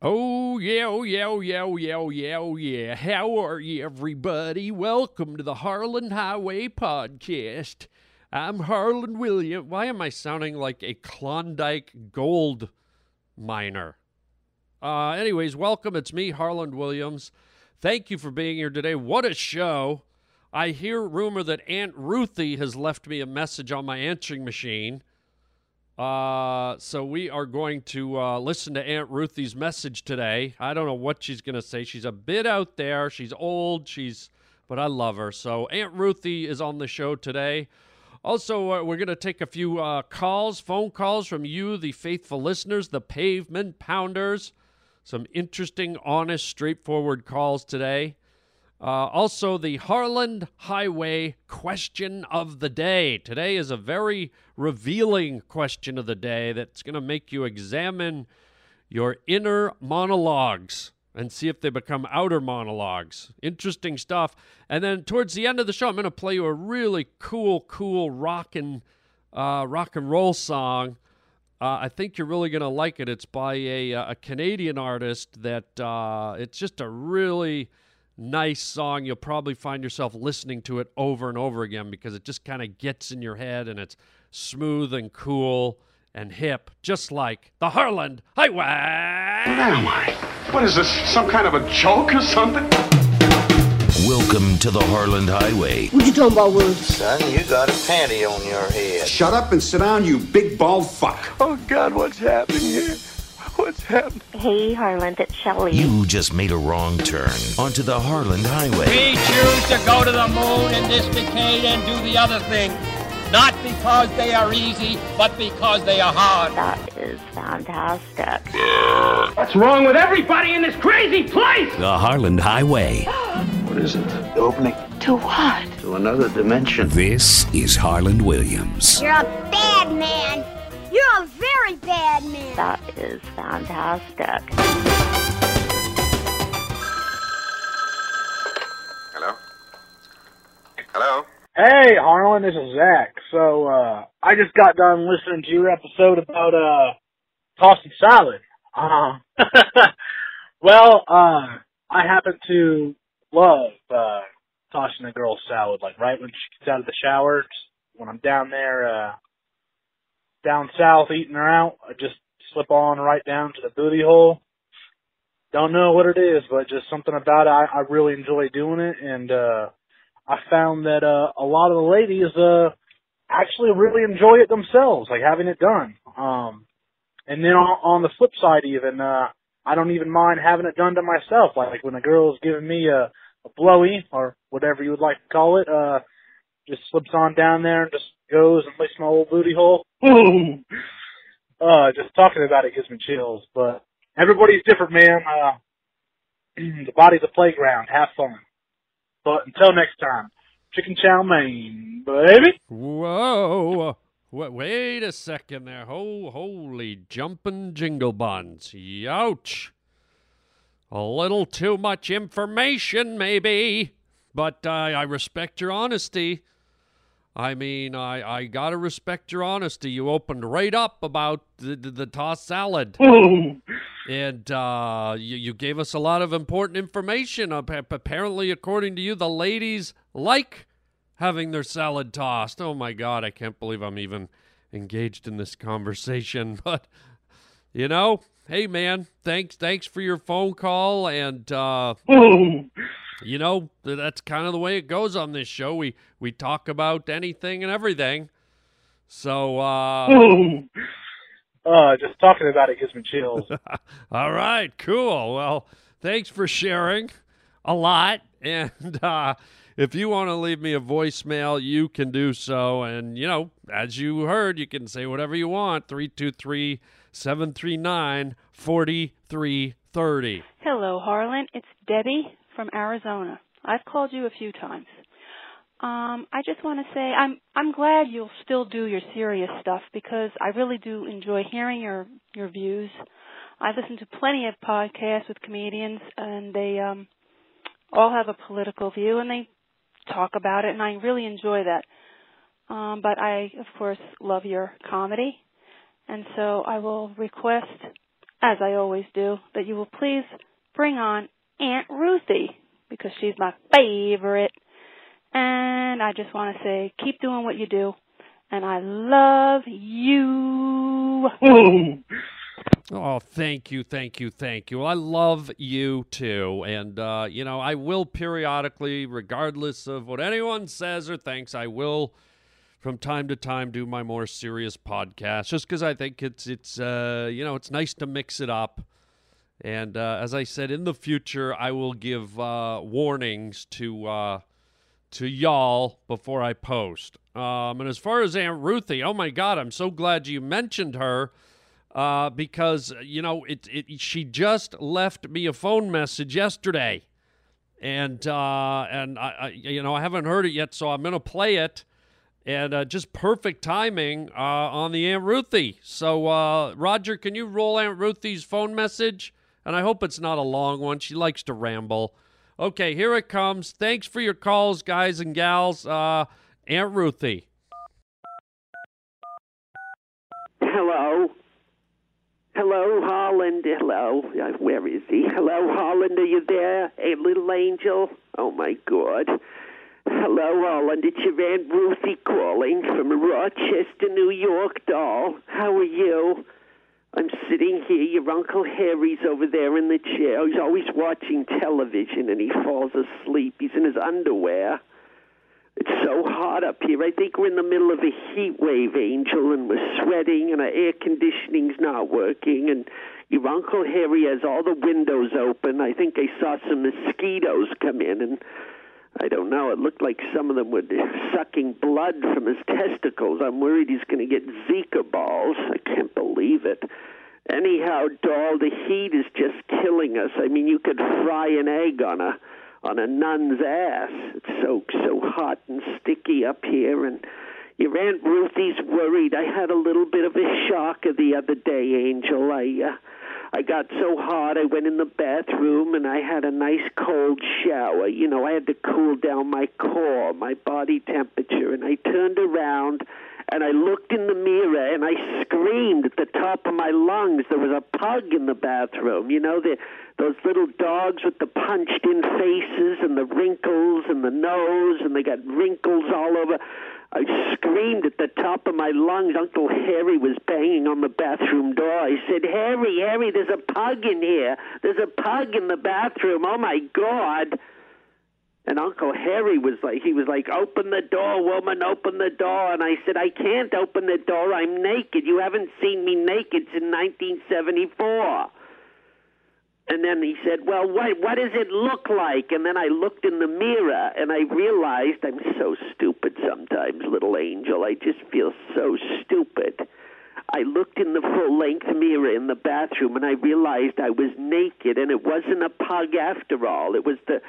Oh yeah, oh yeah, oh yeah, oh yeah, oh yeah, oh yeah. How are you, everybody? Welcome to the Harland Highway Podcast. I'm Harland William. Why am I sounding like a Klondike gold miner? Uh, anyways, welcome. It's me, Harland Williams. Thank you for being here today. What a show! I hear rumor that Aunt Ruthy has left me a message on my answering machine. Uh, so we are going to uh, listen to Aunt Ruthy's message today. I don't know what she's going to say. She's a bit out there. She's old. She's, but I love her. So Aunt Ruthy is on the show today. Also, uh, we're going to take a few uh, calls, phone calls from you, the faithful listeners, the pavement pounders. Some interesting, honest, straightforward calls today. Uh, also, the Harland Highway question of the day. Today is a very revealing question of the day that's going to make you examine your inner monologues and see if they become outer monologues. Interesting stuff. And then towards the end of the show, I'm going to play you a really cool, cool rock and uh, rock and roll song. Uh, I think you're really going to like it. It's by a, a Canadian artist that uh, it's just a really nice song. You'll probably find yourself listening to it over and over again because it just kind of gets in your head and it's smooth and cool and hip, just like the Harland Highway. Oh what am I? What is this? Some kind of a joke or something? Welcome to the Harland Highway. What you talking about, Willie? Son, you got a panty on your head. Shut up and sit down, you big bald fuck. Oh, God, what's happening here? What's happening? Hey, Harland, it's Shelley. You just made a wrong turn onto the Harland Highway. We choose to go to the moon in this decade and do the other thing. Not because they are easy, but because they are hard. That is fantastic. What's wrong with everybody in this crazy place? The Harland Highway. What is it? The opening To what? to another dimension. This is Harland Williams. You're a bad man. You're a very bad man. That is fantastic. Hello? Hello? Hey, Harland, this is Zach. So, uh, I just got done listening to your episode about, uh, tossing salad. Uh, well, uh, I happen to love, uh, tossing a girl's salad, like right when she gets out of the shower, when I'm down there, uh, down south eating her out, I just slip on right down to the booty hole. Don't know what it is, but just something about it. I, I really enjoy doing it, and, uh, I found that uh, a lot of the ladies uh, actually really enjoy it themselves, like having it done. Um, and then on, on the flip side, even uh, I don't even mind having it done to myself. Like, when a girl's giving me a, a blowy or whatever you would like to call it, uh, just slips on down there and just goes and licks my old booty hole. Uh, just talking about it gives me chills. But everybody's different, man. Uh, the body's a playground. Have fun. But until next time, chicken chow mein, baby. Whoa. Wait, wait a second there. Ho, holy jumping jingle buns. Youch. A little too much information, maybe. But uh, I respect your honesty. I mean, I, I gotta respect your honesty. You opened right up about the, the, the tossed salad. And uh, you, you gave us a lot of important information. Apparently, according to you, the ladies like having their salad tossed. Oh my God, I can't believe I'm even engaged in this conversation. But you know, hey man, thanks thanks for your phone call, and uh, you know that's kind of the way it goes on this show. We we talk about anything and everything. So uh, Uh, just talking about it gives me chills. All right, cool. Well, thanks for sharing a lot. And uh, if you want to leave me a voicemail, you can do so. And, you know, as you heard, you can say whatever you want 323 739 4330. Hello, Harland. It's Debbie from Arizona. I've called you a few times. Um, I just want to say I'm I'm glad you'll still do your serious stuff because I really do enjoy hearing your your views. I listen to plenty of podcasts with comedians and they um all have a political view and they talk about it and I really enjoy that. Um, but I of course love your comedy and so I will request as I always do, that you will please bring on Aunt Ruthy because she's my favorite. And I just want to say, keep doing what you do. And I love you. Oh, thank you, thank you, thank you. I love you too. And, uh, you know, I will periodically, regardless of what anyone says or thinks, I will from time to time do my more serious podcast just because I think it's, it's uh, you know, it's nice to mix it up. And uh, as I said, in the future, I will give uh, warnings to uh, to y'all before I post. Um, and as far as Aunt Ruthy, oh my God, I'm so glad you mentioned her uh, because you know it, it. She just left me a phone message yesterday, and uh, and I, I, you know I haven't heard it yet, so I'm gonna play it. And uh, just perfect timing on the Aunt Ruthy. So, Roger, can you roll Aunt Ruthy's phone message? And I hope it's not a long one. She likes to ramble. Okay, here it comes. Thanks for your calls, guys and gals. Uh, Aunt Ruthy. Hello. Hello, Holland. Hello. Uh, Where is he? Hello, Holland. Are you there? A little angel? Oh, my God. Hello, Holland. It's your Aunt Ruthy calling from Rochester, New York, doll. How are you? I'm sitting here. Your Uncle Harry's over there in the chair. He's always watching television and he falls asleep. He's in his underwear. It's so hot up here. I think we're in the middle of a heat wave, Angel, and we're sweating, and our air conditioning's not working. And your Uncle Harry has all the windows open. I think I saw some mosquitoes come in, and I don't know. It looked like some of them were sucking blood from his testicles. I'm worried he's going to get Zika balls. I can't believe it. Anyhow, doll, the heat is just killing us. I mean, you could fry an egg on a on a nun's ass. It's so so hot and sticky up here, and your aunt Ruthy's worried. I had a little bit of a shock the other day, Angel. I uh, I got so hot I went in the bathroom and I had a nice cold shower. You know, I had to cool down my core, my body temperature, and I turned around and I looked in the mirror and I screamed at the top of my lungs. There was a pug in the bathroom. You know, the, those little dogs with the punched in faces and the wrinkles and the nose, and they got wrinkles all over. I screamed at the top of my lungs. Uncle Harry was banging on the bathroom door. I said, Harry, Harry, there's a pug in here. There's a pug in the bathroom. Oh, my God. And Uncle Harry was like, he was like, open the door, woman, open the door. And I said, I can't open the door. I'm naked. You haven't seen me naked since 1974. And then he said, "Well, what what does it look like?" And then I looked in the mirror and I realized I'm so stupid sometimes, little angel. I just feel so stupid. I looked in the full length mirror in the bathroom and I realized I was naked and it wasn't a pug after all. It was the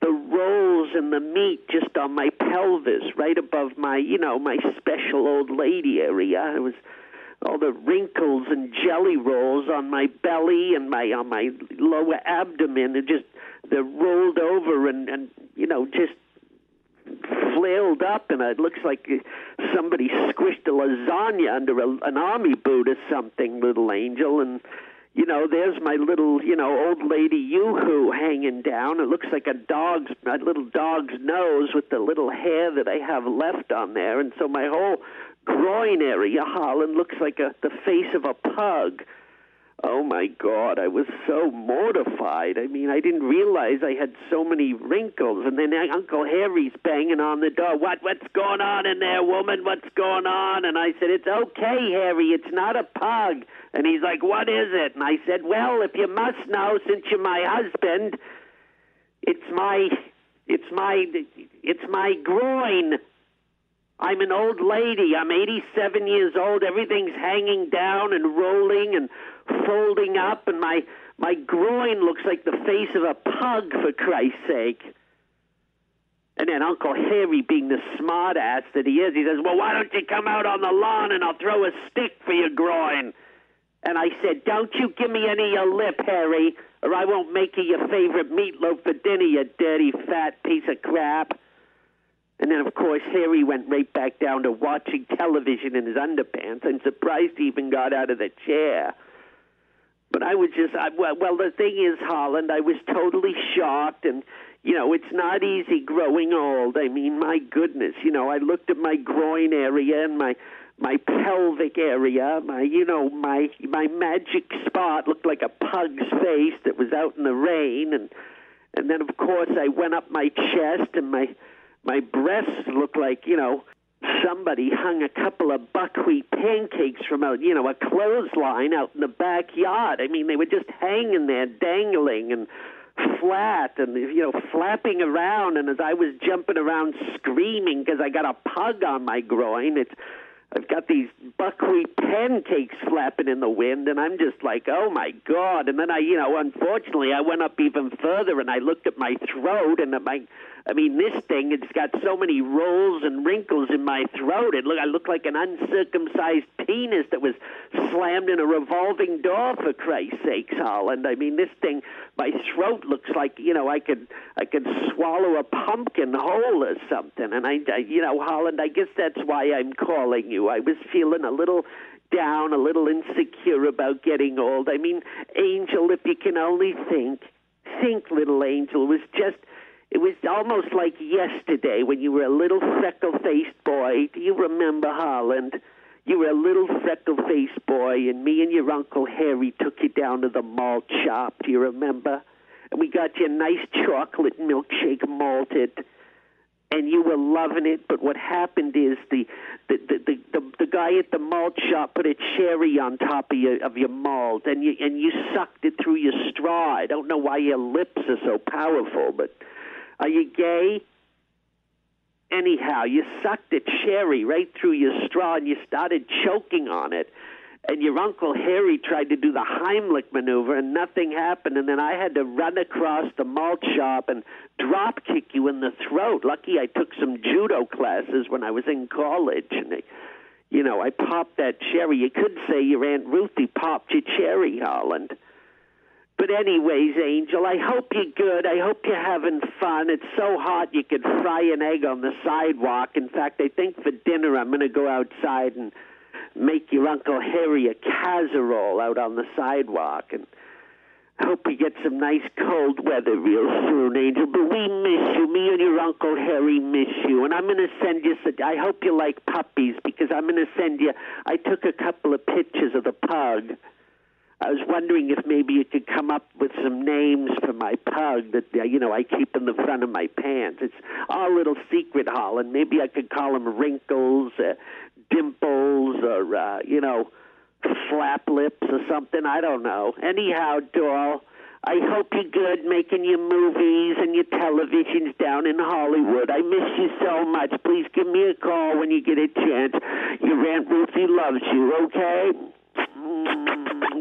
the rolls and the meat just on my pelvis, right above my, you know, my special old lady area. It was all the wrinkles and jelly rolls on my belly and my on my lower abdomen and just they're rolled over and and you know just flailed up and it looks like somebody squished a lasagna under a, an army boot or something little angel and you know, there's my little, you know, old lady yoo-hoo hanging down. It looks like a dog's, my little dog's nose with the little hair that I have left on there. And so my whole groin area, Holland, looks like a, the face of a pug. Oh my God, I was so mortified. I mean, I didn't realize I had so many wrinkles. And then Uncle Harry's banging on the door. What? What's going on in there, woman? What's going on? And I said, It's okay, Harry. It's not a pug. And he's like, What is it? And I said, Well, if you must know, since you're my husband, it's my, it's my, it's my groin. I'm an old lady. I'm 87 years old. Everything's hanging down and rolling and folding up, and my my groin looks like the face of a pug, for Christ's sake. And then Uncle Harry, being the smart ass that he is, he says, Well, why don't you come out on the lawn and I'll throw a stick for your groin? And I said, Don't you give me any of your lip, Harry, or I won't make you your favorite meatloaf for dinner, you dirty fat piece of crap. And then, of course, Harry went right back down to watching television in his underpants. I'm surprised he even got out of the chair. But I was just, I, well, well, the thing is, Holland, I was totally shocked, and you know, it's not easy growing old. I mean, my goodness, you know, I looked at my groin area and my my pelvic area, my you know, my my magic spot looked like a pug's face that was out in the rain, and and then of course I went up my chest and my my breasts looked like you know somebody hung a couple of buckwheat pancakes from a you know a clothesline out in the backyard. I mean, they were just hanging there, dangling and flat and you know flapping around. And as I was jumping around screaming because I got a pug on my groin, it's I've got these buckwheat pancakes flapping in the wind, and I'm just like, oh my god! And then I, you know, unfortunately, I went up even further and I looked at my throat, and at my I mean, this thing, it's got so many rolls and wrinkles in my throat. It look, I look like an uncircumcised penis that was slammed in a revolving door, for Christ's sakes, Holland. I mean, this thing, my throat looks like, you know, I could, I could swallow a pumpkin whole or something. And I, I you know, Holland, I guess that's why I'm calling you. I was feeling a little down, a little insecure about getting old. I mean, Angel, if you can only think, think, little Angel, it was just it was almost like yesterday when you were a little freckle faced boy. Do you remember Holland? You were a little freckle faced boy, and me and your Uncle Harry took you down to the malt shop. Do you remember? And we got you a nice chocolate milkshake malted. And you were loving it, but what happened is the the, the the the the guy at the malt shop put a cherry on top of your of your malt, and you and you sucked it through your straw. I don't know why your lips are so powerful, but are you gay? Anyhow, you sucked a cherry right through your straw and you started choking on it. And your Uncle Harry tried to do the Heimlich maneuver and nothing happened. And then I had to run across the malt shop and drop kick you in the throat. Lucky I took some judo classes when I was in college. And, they, you know, I popped that cherry. You could say your Aunt Ruthy popped your cherry, Holland. But anyways, Angel, I hope you're good. I hope you're having fun. It's so hot you could fry an egg on the sidewalk. In fact, I think for dinner I'm going to go outside and make your Uncle Harry a casserole out on the sidewalk. And hope you get some nice cold weather real soon, Angel. But we miss you. Me and your Uncle Harry miss you. And I'm going to send you, I hope you like puppies because I'm going to send you, I took a couple of pictures of the pug. I was wondering if maybe you could come up with some names for my pug that uh, you know I keep in the front of my pants. It's our little secret, Holland. Maybe I could call him Wrinkles, uh, Dimples, or uh, you know, Flap Lips or something. I don't know. Anyhow, doll. I hope you're good making your movies and your televisions down in Hollywood. I miss you so much. Please give me a call when you get a chance. Your Aunt Ruthy loves you, okay?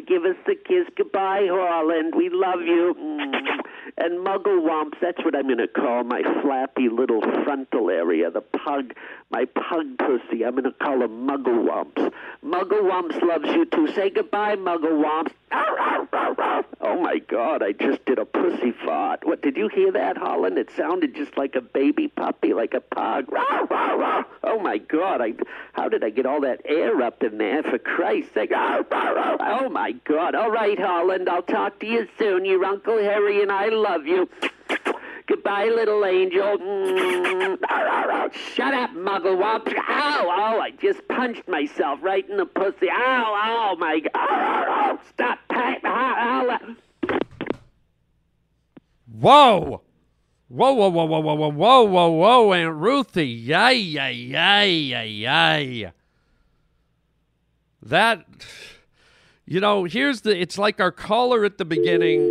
Give us the kiss goodbye, Holland. We love you. Mm. And Mugglewumps, that's what I'm going to call my flappy little frontal area, the pug, my pug pussy. I'm going to call him Mugglewumps. Mugglewumps loves you too. Say goodbye, Mugglewumps. Oh my God, I just did a pussy fart. What, did you hear that, Holland? It sounded just like a baby puppy, like a pug. Rah, rah, rah. Oh my God, I, how did I get all that air up in there, for Christ's sake? Oh my God. All right, Holland, I'll talk to you soon. Your Uncle Harry and I love you. Goodbye, little angel. Shut up, mugglewump. Ow, oh, I just punched myself right in the pussy. Ow, oh, my God. Stop. Whoa. Whoa, whoa, whoa, whoa, whoa, whoa, whoa, whoa, Aunt Ruthy. Yay, yay, yay, yay, yay. That, you know, here's the, it's like our caller at the beginning.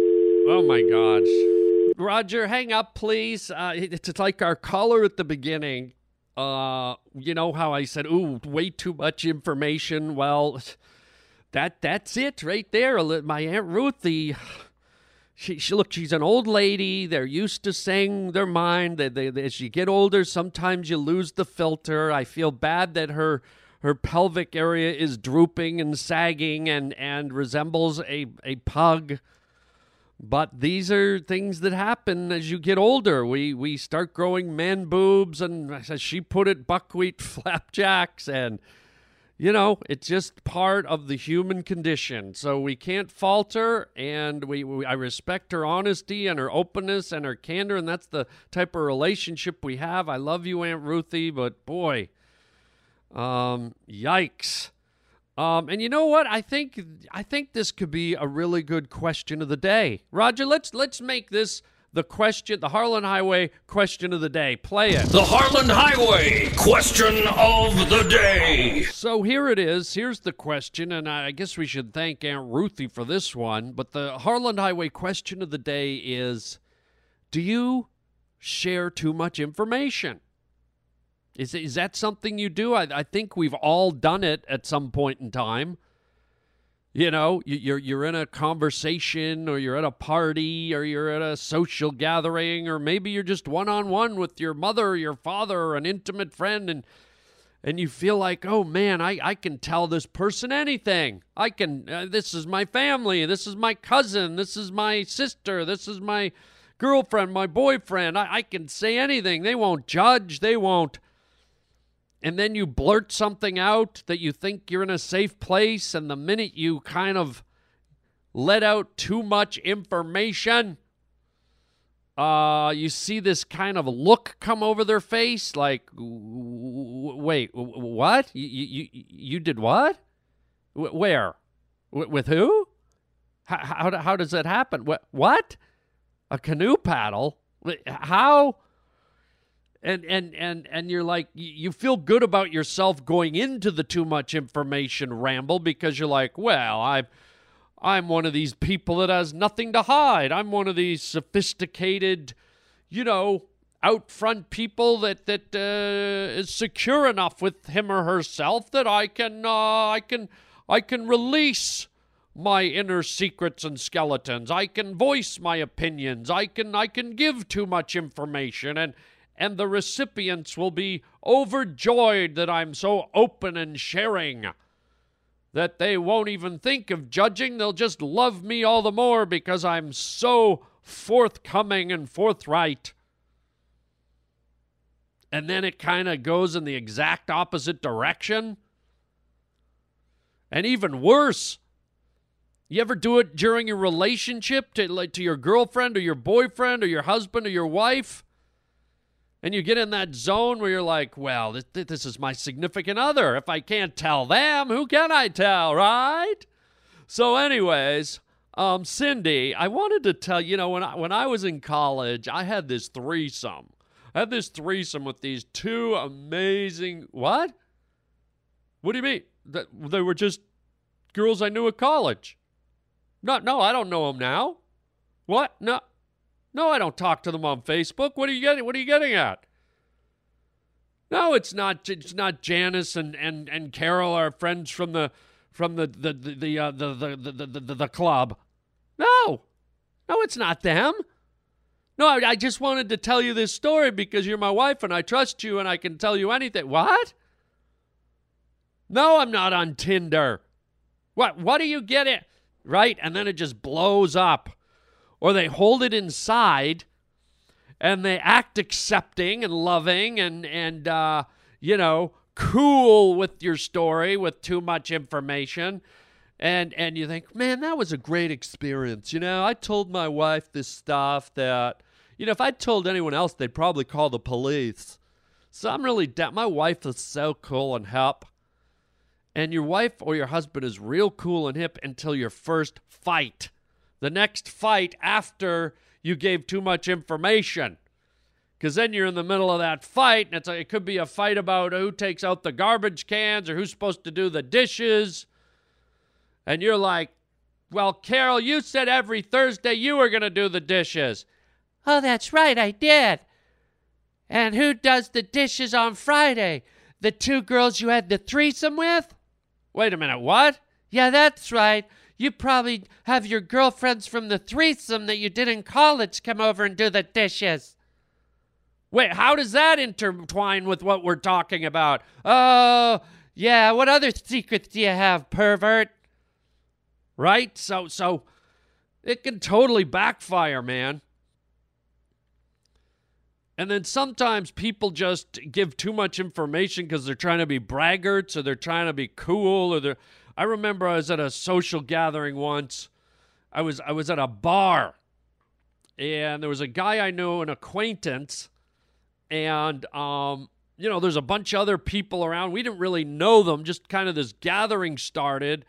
Oh my gosh. Roger, hang up, please. Uh, it's like our caller at the beginning. Uh, you know how I said, "Ooh, way too much information." Well, that that's it right there. My aunt Ruthy. She, she look. She's an old lady. They're used to saying their mind. They, they, as you get older, sometimes you lose the filter. I feel bad that her her pelvic area is drooping and sagging and and resembles a a pug. But these are things that happen as you get older. We we start growing man boobs, and as she put it, buckwheat flapjacks, and you know, it's just part of the human condition. So we can't falter, and we, we I respect her honesty and her openness and her candor, and that's the type of relationship we have. I love you, Aunt Ruthy, but boy, um, yikes. Um, and you know what? I think I think this could be a really good question of the day. Roger, let's let's make this the question, the Harland Highway question of the day. Play it. The Harland Highway question of the day. So here it is. Here's the question, and I guess we should thank Aunt Ruthy for this one. But the Harland Highway question of the day is Do you share too much information? Is, is that something you do? I, I think we've all done it at some point in time. You know, you're you're in a conversation, or you're at a party, or you're at a social gathering, or maybe you're just one on one with your mother, or your father, or an intimate friend, and and you feel like, oh man, I, I can tell this person anything. I can. Uh, this is my family. This is my cousin. This is my sister. This is my girlfriend, my boyfriend. I, I can say anything. They won't judge. They won't and then you blurt something out that you think you're in a safe place, and the minute you kind of let out too much information, uh, you see this kind of look come over their face, like, wait, what? You you you did what? Where? With who? How how, how does that happen? What what? A canoe paddle? How? And and and and you're like you feel good about yourself going into the too much information ramble because you're like well i i'm one of these people that has nothing to hide. I'm one of these sophisticated you know out front people that that uh, is secure enough with him or herself that i can uh, i can i can release my inner secrets and skeletons. I can voice my opinions. I can i can give too much information and and the recipients will be overjoyed that I'm so open and sharing that they won't even think of judging. They'll just love me all the more because I'm so forthcoming and forthright. And then it kind of goes in the exact opposite direction. And even worse, you ever do it during your relationship to like to your girlfriend or your boyfriend or your husband or your wife? And you get in that zone where you're like, well, this, this is my significant other. If I can't tell them, who can I tell, right? So, anyways, um, Cindy, I wanted to tell you know when I when I was in college, I had this threesome. I had this threesome with these two amazing what? What do you mean? That they were just girls I knew at college. No, no, I don't know them now. What? No, no, I don't talk to them on Facebook. What are you getting? What are you getting at? No, it's not. It's not Janice and and and Carol, our friends from the from the the the the uh, the, the, the, the, the, the club. No, no, it's not them. No, I, I just wanted to tell you this story because you're my wife and I trust you and I can tell you anything. What? No, I'm not on Tinder. What? What do you get it? Right? And then it just blows up or they hold it inside and they act accepting and loving and and uh, you know cool with your story with too much information. And and you think man that was a great experience. You know i told my wife this stuff that you know if i told anyone else they'd probably call the police. So i'm really my wife is so cool and hip. And your wife or your husband is real cool and hip until your first fight the next fight after you gave too much information. Because then you're in the middle of that fight, and it's a, it could be a fight about who takes out the garbage cans or who's supposed to do the dishes. And you're like, well, Carol, you said every Thursday you were going to do the dishes. Oh, that's right, I did. And who does the dishes on Friday? The two girls you had the threesome with? Wait a minute, what? Yeah, that's right. You probably have your girlfriends from the threesome that you did in college come over and do the dishes. Wait, how does that intertwine with what we're talking about? Oh, yeah, what other secrets do you have, pervert? Right? So so it can totally backfire, man. And then sometimes people just give too much information because they're trying to be braggarts or they're trying to be cool or they're I remember I was at a social gathering once. I was I was at a bar and there was a guy I knew, an acquaintance, and um, you know, there's a bunch of other people around. We didn't really know them, just kind of this gathering started.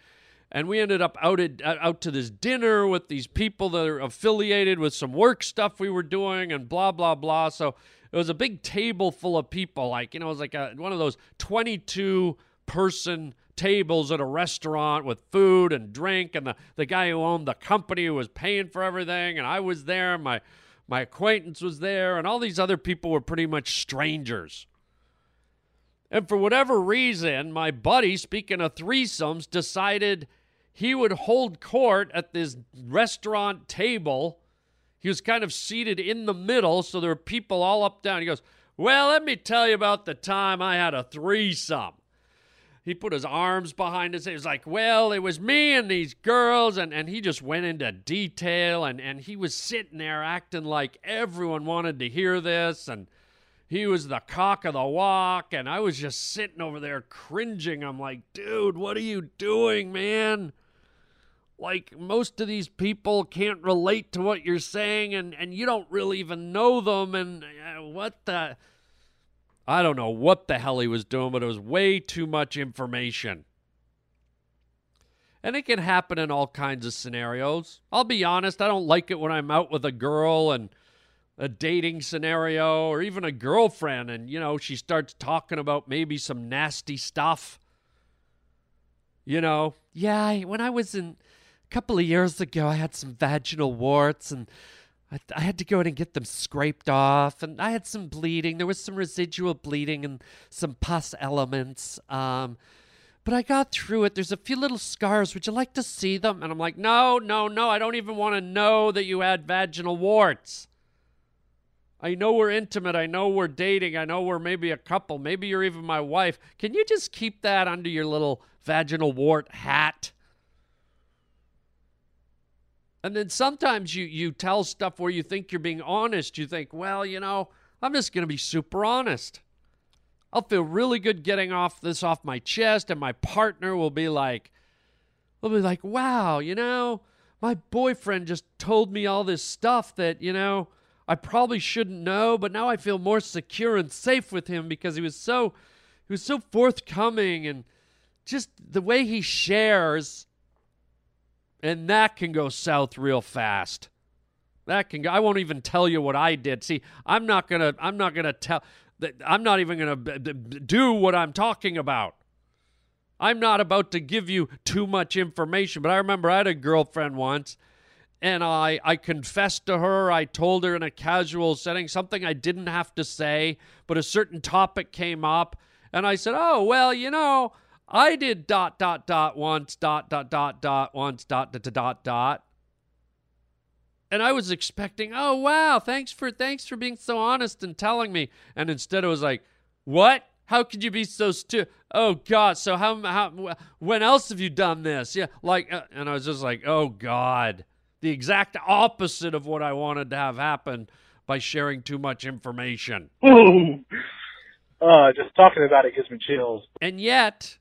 And we ended up out at, out to this dinner with these people that are affiliated with some work stuff we were doing, and blah blah blah. So it was a big table full of people, like you know, it was like a, one of those 22 person tables at a restaurant with food and drink and the, the guy who owned the company who was paying for everything and I was there my my acquaintance was there and all these other people were pretty much strangers. And for whatever reason, my buddy, speaking of threesomes, decided he would hold court at this restaurant table. He was kind of seated in the middle, so there were people all up down. He goes, Well, let me tell you about the time I had a threesome he put his arms behind his head. He was like, well, it was me and these girls. And, and he just went into detail. And, and he was sitting there acting like everyone wanted to hear this. And he was the cock of the walk. And I was just sitting over there cringing. I'm like, dude, what are you doing, man? Like, most of these people can't relate to what you're saying. And, and you don't really even know them. And uh, what the. I don't know what the hell he was doing, but it was way too much information. And it can happen in all kinds of scenarios. I'll be honest, I don't like it when I'm out with a girl and a dating scenario or even a girlfriend and, you know, she starts talking about maybe some nasty stuff. You know, yeah, when I was in a couple of years ago, I had some vaginal warts and I, I, had to go in and get them scraped off, and I had some bleeding. There was some residual bleeding and some pus elements. Um, but I got through it. There's a few little scars. Would you like to see them? And I'm like, no, no, no. I don't even want to know that you had vaginal warts. I know we're intimate. I know we're dating. I know we're maybe a couple. Maybe you're even my wife. Can you just keep that under your little vaginal wart hat? And then sometimes you you tell stuff where you think you're being honest. You think, well, you know, I'm just going to be super honest. I'll feel really good getting off this off my chest, and my partner will be like, will be like, wow, you know, my boyfriend just told me all this stuff that you know I probably shouldn't know, but now I feel more secure and safe with him because he was so he was so forthcoming and just the way he shares and that can go south real fast. That can go. I won't even tell you what I did. See, I'm not gonna. I'm not gonna tell. I'm not even gonna do what I'm talking about. I'm not about to give you too much information. But I remember I had a girlfriend once, and I I confessed to her. I told her in a casual setting something I didn't have to say, but a certain topic came up, and I said, "Oh well, you know." I did dot dot dot once dot dot dot dot once dot dot dot dot. And I was expecting, oh wow, thanks for thanks for being so honest and telling me. And instead it was like, what? How could you be so stu? Oh God! So how how when else have you done this? Yeah, like, uh, and I was just like, oh God, the exact opposite of what I wanted to have happen by sharing too much information. uh, just talking about it gives me chills. And yet,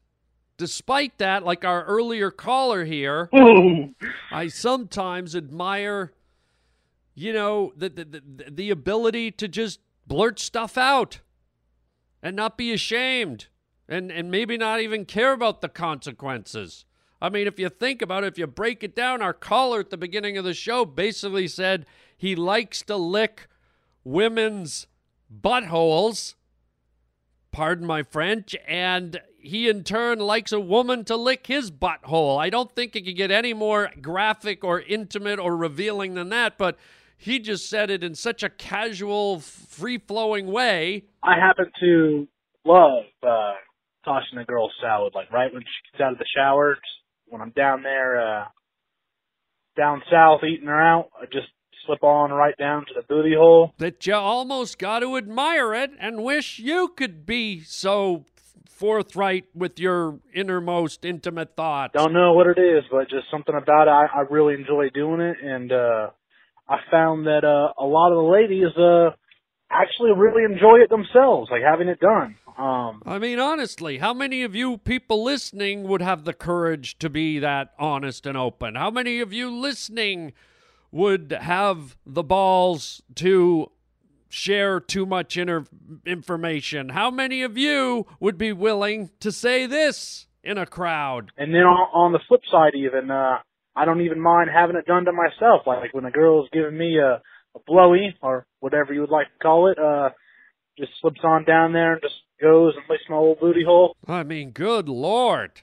despite that, like our earlier caller here, oh. I sometimes admire, you know, the, the, the, the ability to just blurt stuff out and not be ashamed and, and maybe not even care about the consequences. I mean, if you think about it, if you break it down, our caller at the beginning of the show basically said he likes to lick women's buttholes. Pardon my French. And he in turn likes a woman to lick his butthole. I don't think it could get any more graphic or intimate or revealing than that, but he just said it in such a casual, free flowing way. I happen to love uh, tossing a girl salad, like right when she gets out of the shower, when I'm down there, uh, down south eating her out, I just slip on right down to the booty hole. That you almost got to admire it and wish you could be so forthright with your innermost intimate thoughts? Don't know what it is, but just something about it. I, I really enjoy doing it, and uh, I found that uh, a lot of the ladies uh, actually really enjoy it themselves, like having it done. Um, I mean, honestly, how many of you people listening would have the courage to be that honest and open? How many of you listening would have the balls to share too much inter- information? How many of you would be willing to say this in a crowd? and then on, on the flip side, even uh, I don't even mind having it done to myself. Like when a girl's giving me a, a blowy or whatever you would like to call it, uh, just slips on down there and just goes and licks my old booty hole. I mean, good lord.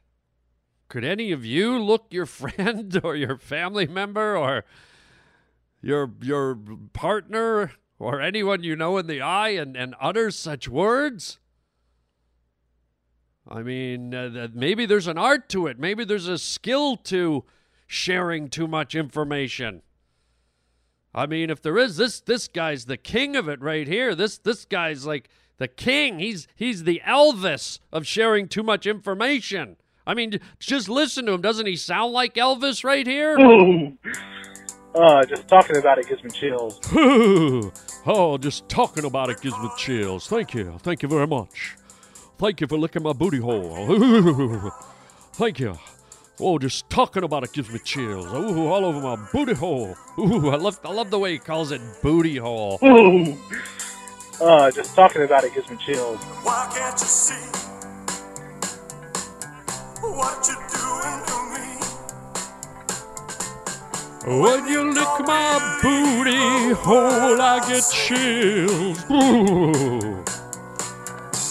Could any of you look your friend or your family member or your your partner or anyone you know in the eye and, and utter such words? I mean, uh, maybe there's an art to it. Maybe there's a skill to sharing too much information. I mean, if there is this this guy's the king of it right here. This this guy's like the king. He's he's the Elvis of sharing too much information. I mean, just listen to him. Doesn't he sound like Elvis right here? Uh, just talking about it gives me chills. oh, just talking about it gives me chills. Thank you. Thank you very much. Thank you for licking my booty hole. Thank you. Oh, just talking about it gives me chills. Ooh, all over my booty hole. Ooh, I love, I love the way he calls it booty hole. Ooh. Uh, just talking about it gives me chills. Why can't you see what you're doing to me? When you lick my booty hole, I get chills. Ooh.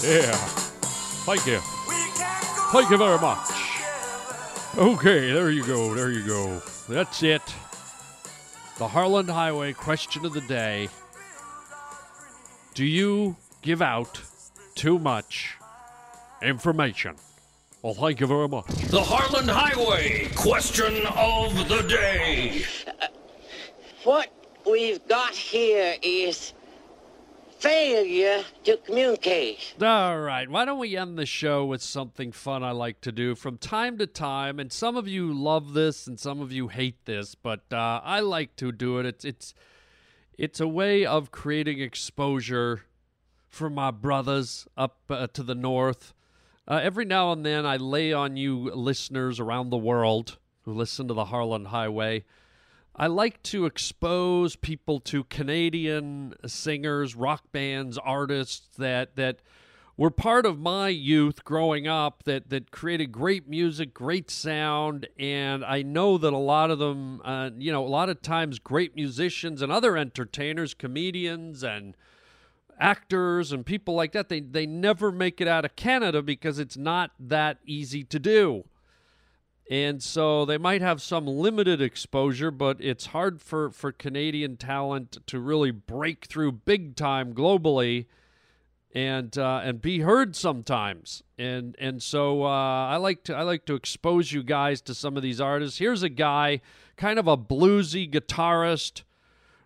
Yeah. Thank you. Thank you very much. Okay, there you go. There you go. That's it. The Harland Highway question of the day. Do you give out too much information? Well, thank you very much. The Harland Highway question of the day. What we've got here is failure to communicate. All right, why don't we end the show with something fun I like to do from time to time? And some of you love this, and some of you hate this, but uh, I like to do it. It's it's it's a way of creating exposure for my brothers up uh, to the north. Uh, every now and then, I lay on you listeners around the world who listen to the Harland Highway. I like to expose people to Canadian singers, rock bands, artists that that were part of my youth growing up that that created great music, great sound, and I know that a lot of them, uh, you know, a lot of times great musicians and other entertainers, comedians and actors and people like that, they they never make it out of Canada because it's not that easy to do. And so they might have some limited exposure, but it's hard for, for Canadian talent to really break through big time globally and uh, and be heard sometimes. And and so uh, I like to I like to expose you guys to some of these artists. Here's a guy, kind of a bluesy guitarist,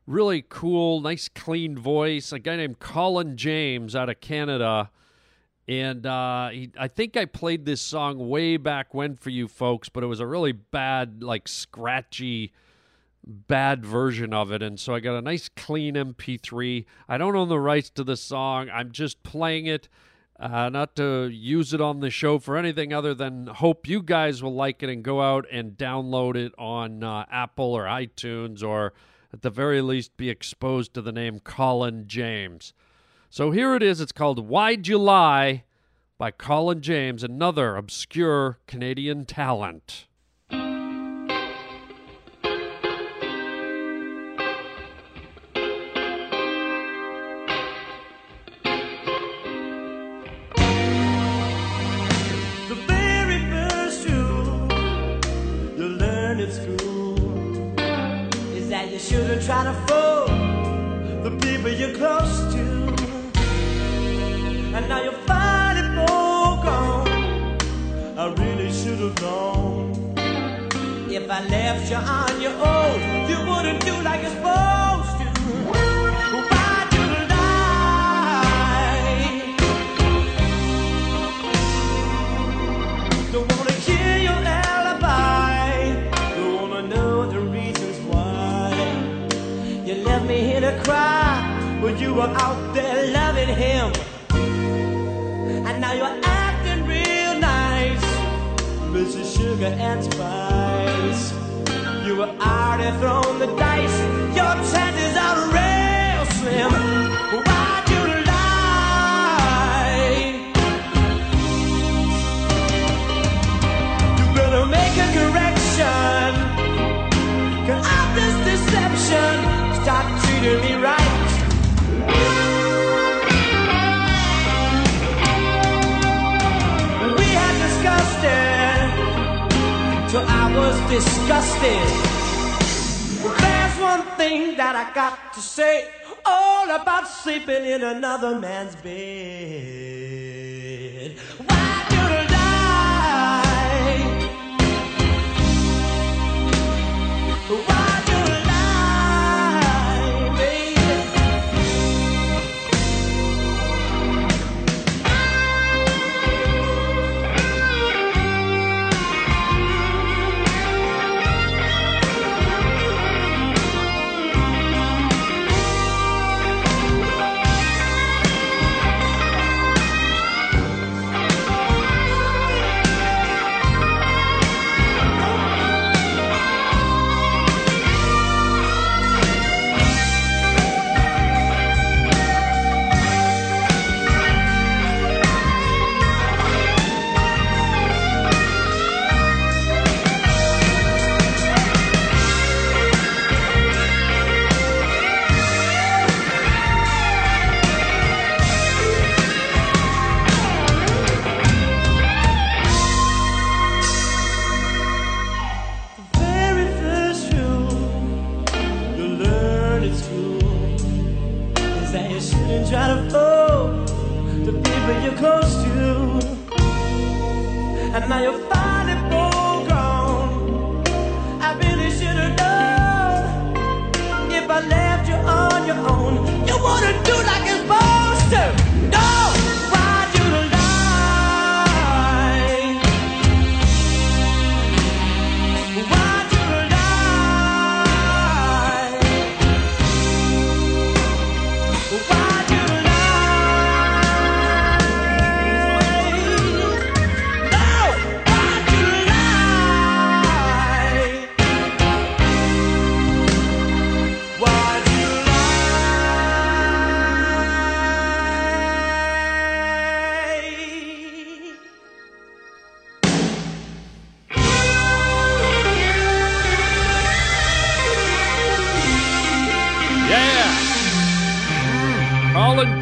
really cool, nice clean voice. A guy named Colin James out of Canada. And uh, he, I think I played this song way back when for you folks, but it was a really bad, like scratchy, bad version of it. And so I got a nice clean MP3. I don't own the rights to the song. I'm just playing it, uh, not to use it on the show for anything other than hope you guys will like it and go out and download it on uh, Apple or iTunes or at the very least be exposed to the name Colin James. So here it is. It's called Why'd You Lie by Colin James, another obscure Canadian talent. Fool the people you're close to. And now you're finally both gone. I really should have known. If I left you on your own, you wouldn't do like you're supposed cry Well, you were out there loving him. And now you're acting real nice. Mrs. Sugar and Spice. You were already thrown the dice. Your chances are real slim. Why'd you lie? You better make a correction. Cause of this deception, start treating me right. We had discussed it till I was disgusted. There's one thing that I got to say all about sleeping in another man's bed.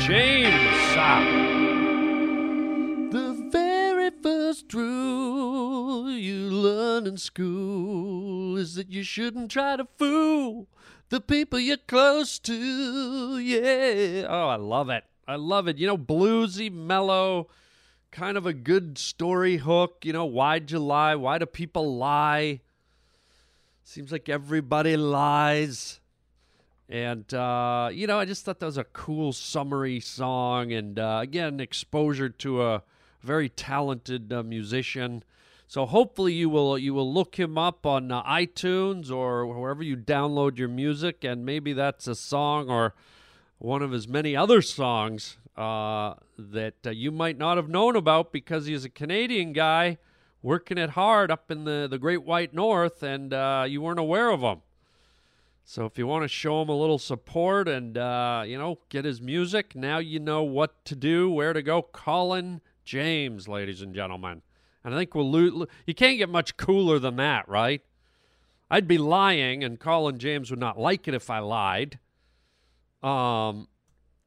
James. The very first rule you learn in school is that you shouldn't try to fool the people you're close to. Yeah. Oh, I love it. I love it. You know, bluesy, mellow, kind of a good story hook. You know, why'd you lie? Why do people lie? Seems like everybody lies. And, uh, you know, I just thought that was a cool summary song. And, uh, again, exposure to a very talented uh, musician. So hopefully you will you will look him up on uh, iTunes or wherever you download your music, and maybe that's a song or one of his many other songs uh, that uh, you might not have known about because he's a Canadian guy working it hard up in the, the Great White North, and you weren't aware of him. So if you want to show him a little support and uh, you know get his music, now you know what to do, where to go. Colin James, ladies and gentlemen, and I think we'll lo- you can't get much cooler than that, right? I'd be lying, and Colin James would not like it if I lied. Um,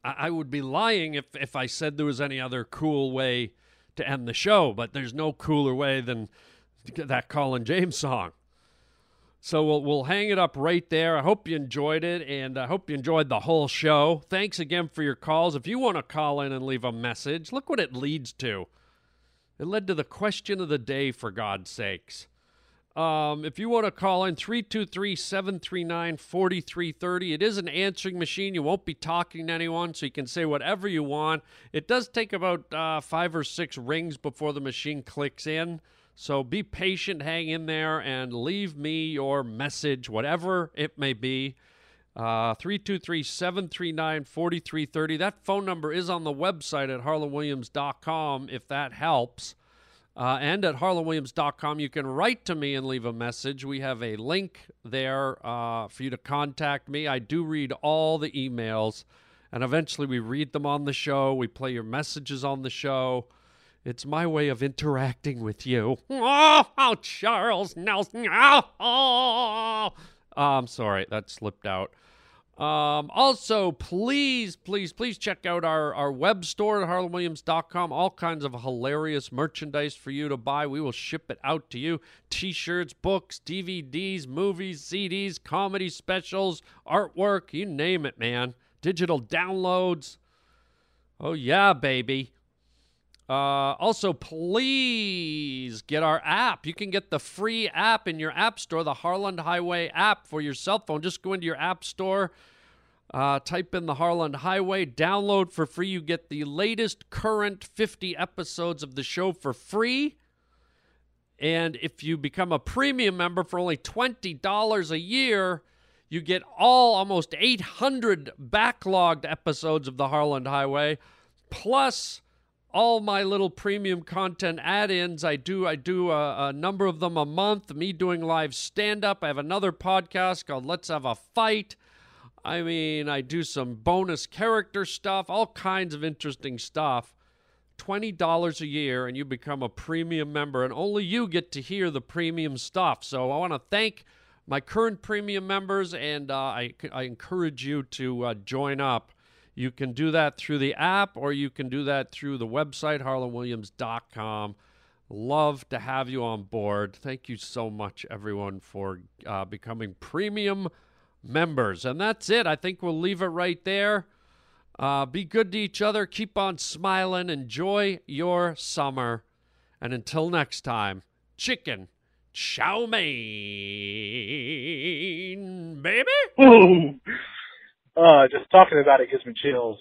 I, I would be lying if if I said there was any other cool way to end the show, but there's no cooler way than that Colin James song. So we'll, we'll hang it up right there. I hope you enjoyed it, and I hope you enjoyed the whole show. Thanks again for your calls. If you want to call in and leave a message, look what it leads to. It led to the question of the day, for God's sakes. Um, if you want to call in, 323 739 4330. It is an answering machine. You won't be talking to anyone, so you can say whatever you want. It does take about uh, five or six rings before the machine clicks in. So be patient, hang in there, and leave me your message, whatever it may be. Uh, 323 739 4330. That phone number is on the website at harlandwilliams.com if that helps. Uh, and at harlandwilliams.com, you can write to me and leave a message. We have a link there uh, for you to contact me. I do read all the emails, and eventually we read them on the show. We play your messages on the show. It's my way of interacting with you. Oh, oh Charles Nelson. Oh, oh. I'm sorry, that slipped out. Um, also, please, please, please check out our, our web store at harlandwilliams.com. All kinds of hilarious merchandise for you to buy. We will ship it out to you t shirts, books, DVDs, movies, CDs, comedy specials, artwork you name it, man. Digital downloads. Oh, yeah, baby. Uh, also, please get our app. You can get the free app in your app store, the Harland Highway app for your cell phone. Just go into your app store, uh, type in the Harland Highway, download for free. You get the latest current 50 episodes of the show for free. And if you become a premium member for only $20 a year, you get all almost 800 backlogged episodes of the Harland Highway, plus all my little premium content add-ins. I do I do a, a number of them a month. Me doing live stand-up. I have another podcast called Let's Have a Fight. I mean, I do some bonus character stuff, all kinds of interesting stuff. $20 a year and you become a premium member and only you get to hear the premium stuff. So I want to thank my current premium members and uh, I, I encourage you to uh, join up. You can do that through the app or you can do that through the website, harlandwilliams.com. Love to have you on board. Thank you so much, everyone, for uh, becoming premium members. And that's it. I think we'll leave it right there. Uh, be good to each other. Keep on smiling. Enjoy your summer. And until next time, chicken chow mein, baby. Ooh. Uh, just talking about it gives me chills.